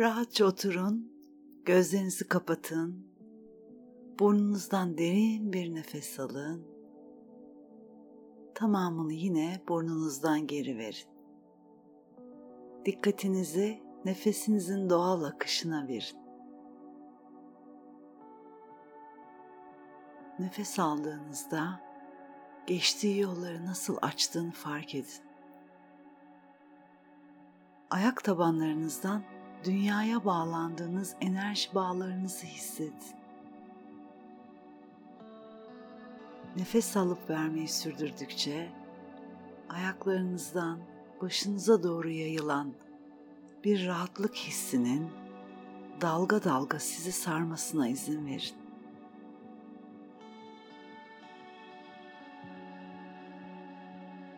Rahatça oturun, gözlerinizi kapatın. Burnunuzdan derin bir nefes alın. Tamamını yine burnunuzdan geri verin. Dikkatinizi nefesinizin doğal akışına verin. Nefes aldığınızda geçtiği yolları nasıl açtığını fark edin. Ayak tabanlarınızdan dünyaya bağlandığınız enerji bağlarınızı hissedin. Nefes alıp vermeyi sürdürdükçe ayaklarınızdan başınıza doğru yayılan bir rahatlık hissinin dalga dalga sizi sarmasına izin verin.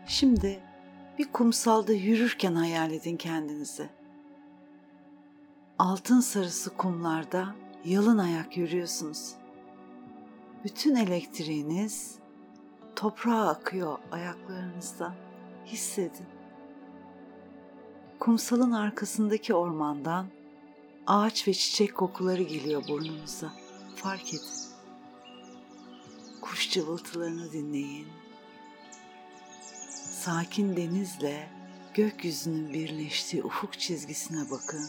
Şimdi bir kumsalda yürürken hayal edin kendinizi. Altın sarısı kumlarda yalın ayak yürüyorsunuz. Bütün elektriğiniz toprağa akıyor ayaklarınızda. Hissedin. Kumsalın arkasındaki ormandan ağaç ve çiçek kokuları geliyor burnunuza. Fark edin. Kuş cıvıltılarını dinleyin sakin denizle gökyüzünün birleştiği ufuk çizgisine bakın.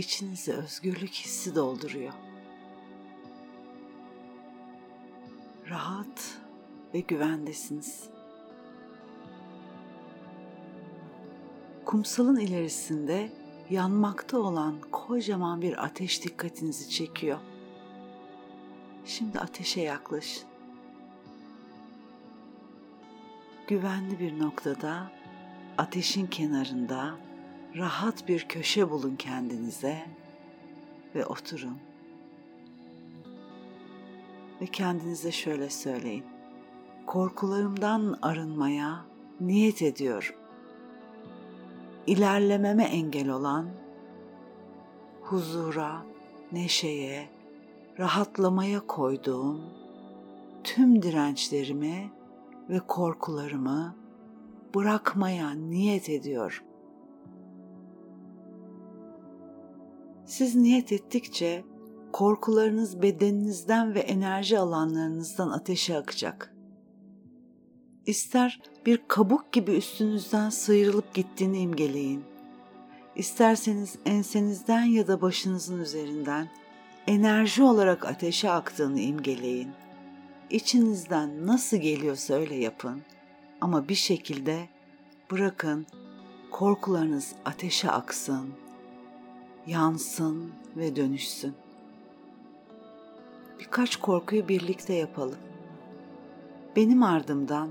İçinizi özgürlük hissi dolduruyor. Rahat ve güvendesiniz. Kumsalın ilerisinde yanmakta olan kocaman bir ateş dikkatinizi çekiyor. Şimdi ateşe yaklaşın. güvenli bir noktada, ateşin kenarında rahat bir köşe bulun kendinize ve oturun. Ve kendinize şöyle söyleyin. Korkularımdan arınmaya niyet ediyorum. İlerlememe engel olan huzura, neşeye, rahatlamaya koyduğum tüm dirençlerimi ve korkularımı bırakmaya niyet ediyor. Siz niyet ettikçe korkularınız bedeninizden ve enerji alanlarınızdan ateşe akacak. İster bir kabuk gibi üstünüzden sıyrılıp gittiğini imgeleyin. İsterseniz ensenizden ya da başınızın üzerinden enerji olarak ateşe aktığını imgeleyin içinizden nasıl geliyorsa öyle yapın ama bir şekilde bırakın korkularınız ateşe aksın, yansın ve dönüşsün. Birkaç korkuyu birlikte yapalım. Benim ardımdan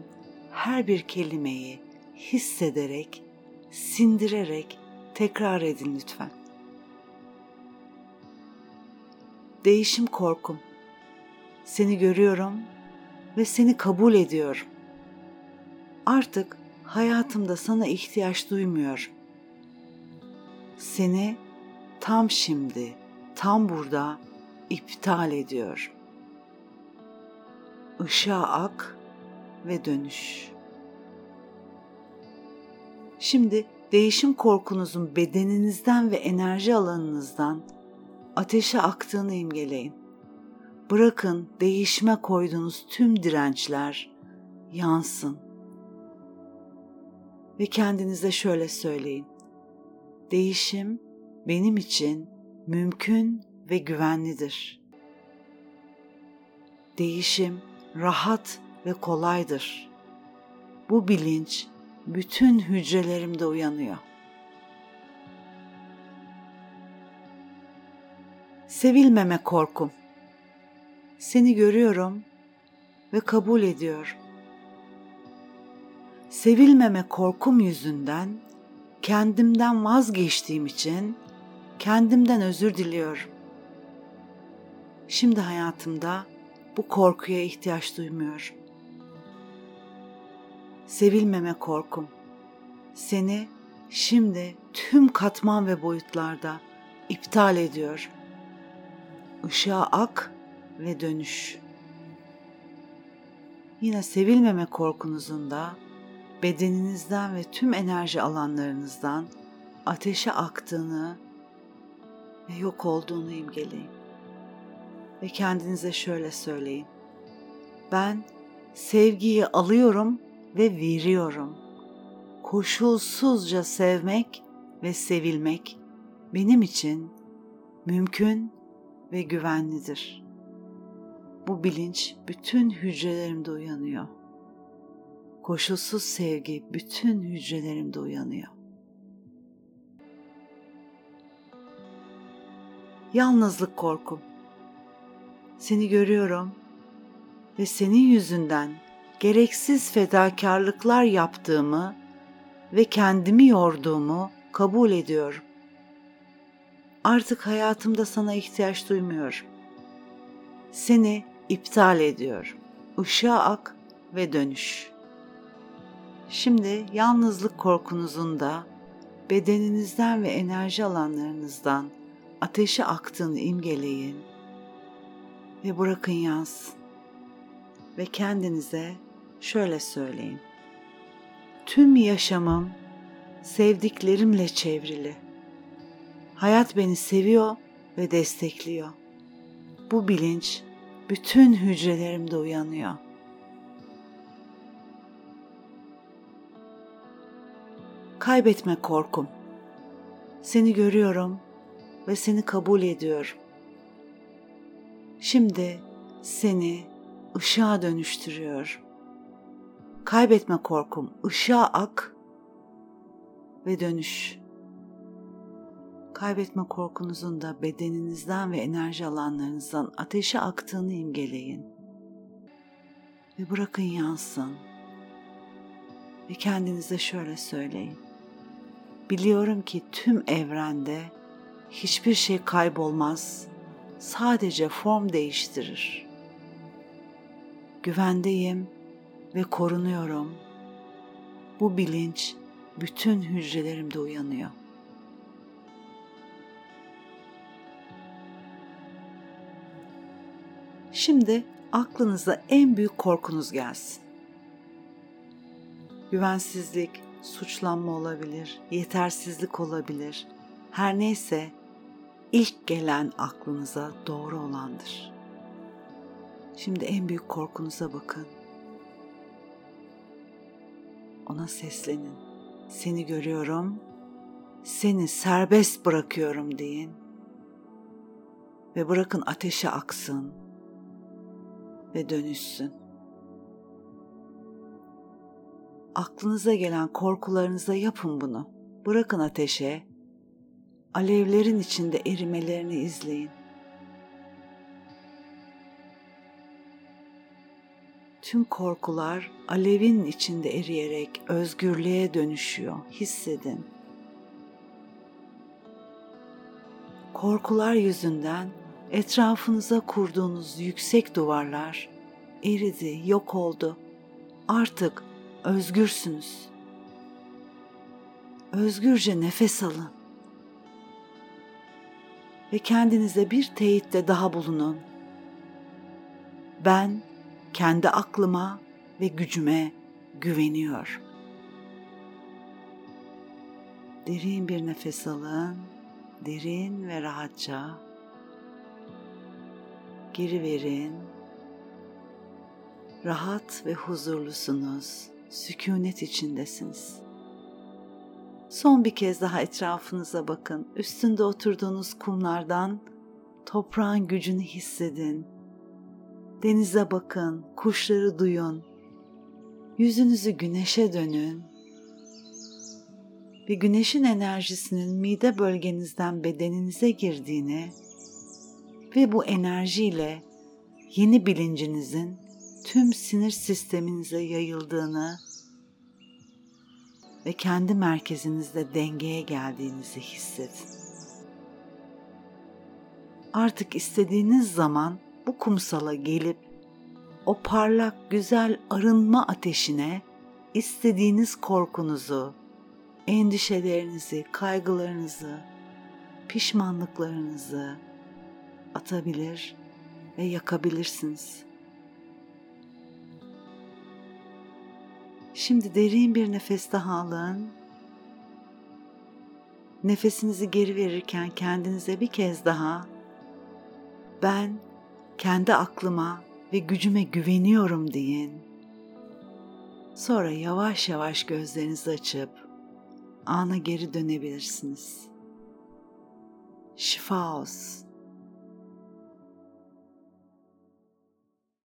her bir kelimeyi hissederek, sindirerek tekrar edin lütfen. Değişim korkum seni görüyorum ve seni kabul ediyorum. Artık hayatımda sana ihtiyaç duymuyorum. Seni tam şimdi, tam burada iptal ediyor. Işığa ak ve dönüş. Şimdi değişim korkunuzun bedeninizden ve enerji alanınızdan ateşe aktığını imgeleyin. Bırakın değişime koyduğunuz tüm dirençler yansın. Ve kendinize şöyle söyleyin. Değişim benim için mümkün ve güvenlidir. Değişim rahat ve kolaydır. Bu bilinç bütün hücrelerimde uyanıyor. Sevilmeme korkum seni görüyorum ve kabul ediyorum. Sevilmeme korkum yüzünden kendimden vazgeçtiğim için kendimden özür diliyorum. Şimdi hayatımda bu korkuya ihtiyaç duymuyorum. Sevilmeme korkum seni şimdi tüm katman ve boyutlarda iptal ediyor. Işığa ak ve dönüş. Yine sevilmeme korkunuzun da bedeninizden ve tüm enerji alanlarınızdan ateşe aktığını ve yok olduğunu imgeleyin. Ve kendinize şöyle söyleyin. Ben sevgiyi alıyorum ve veriyorum. Koşulsuzca sevmek ve sevilmek benim için mümkün ve güvenlidir. Bu bilinç bütün hücrelerimde uyanıyor. Koşulsuz sevgi bütün hücrelerimde uyanıyor. Yalnızlık korkum. Seni görüyorum ve senin yüzünden gereksiz fedakarlıklar yaptığımı ve kendimi yorduğumu kabul ediyorum. Artık hayatımda sana ihtiyaç duymuyorum. Seni iptal ediyorum. Işığa ak ve dönüş. Şimdi yalnızlık korkunuzun da bedeninizden ve enerji alanlarınızdan ateşe aktığını imgeleyin ve bırakın yansın. Ve kendinize şöyle söyleyin. Tüm yaşamım sevdiklerimle çevrili. Hayat beni seviyor ve destekliyor. Bu bilinç bütün hücrelerimde uyanıyor. Kaybetme korkum. Seni görüyorum ve seni kabul ediyorum. Şimdi seni ışığa dönüştürüyor. Kaybetme korkum, ışığa ak ve dönüş. Kaybetme korkunuzun da bedeninizden ve enerji alanlarınızdan ateşe aktığını imgeleyin. Ve bırakın yansın. Ve kendinize şöyle söyleyin. Biliyorum ki tüm evrende hiçbir şey kaybolmaz, sadece form değiştirir. Güvendeyim ve korunuyorum. Bu bilinç bütün hücrelerimde uyanıyor. Şimdi aklınıza en büyük korkunuz gelsin. Güvensizlik, suçlanma olabilir, yetersizlik olabilir. Her neyse ilk gelen aklınıza doğru olandır. Şimdi en büyük korkunuza bakın. Ona seslenin. Seni görüyorum. Seni serbest bırakıyorum deyin. Ve bırakın ateşe aksın ve dönüşsün. Aklınıza gelen korkularınıza yapın bunu. Bırakın ateşe. Alevlerin içinde erimelerini izleyin. Tüm korkular alevin içinde eriyerek özgürlüğe dönüşüyor. Hissedin. Korkular yüzünden etrafınıza kurduğunuz yüksek duvarlar eridi, yok oldu. Artık özgürsünüz. Özgürce nefes alın. Ve kendinize bir teyitte daha bulunun. Ben kendi aklıma ve gücüme güveniyor. Derin bir nefes alın. Derin ve rahatça geri verin. Rahat ve huzurlusunuz. Sükunet içindesiniz. Son bir kez daha etrafınıza bakın. Üstünde oturduğunuz kumlardan toprağın gücünü hissedin. Denize bakın, kuşları duyun. Yüzünüzü güneşe dönün. Ve güneşin enerjisinin mide bölgenizden bedeninize girdiğini ve bu enerjiyle yeni bilincinizin tüm sinir sisteminize yayıldığını ve kendi merkezinizde dengeye geldiğinizi hissedin. Artık istediğiniz zaman bu kumsala gelip o parlak güzel arınma ateşine istediğiniz korkunuzu, endişelerinizi, kaygılarınızı, pişmanlıklarınızı atabilir ve yakabilirsiniz. Şimdi derin bir nefes daha alın. nefesinizi geri verirken kendinize bir kez daha ben kendi aklıma ve gücüme güveniyorum deyin. Sonra yavaş yavaş gözlerinizi açıp ana geri dönebilirsiniz. Şifa olsun.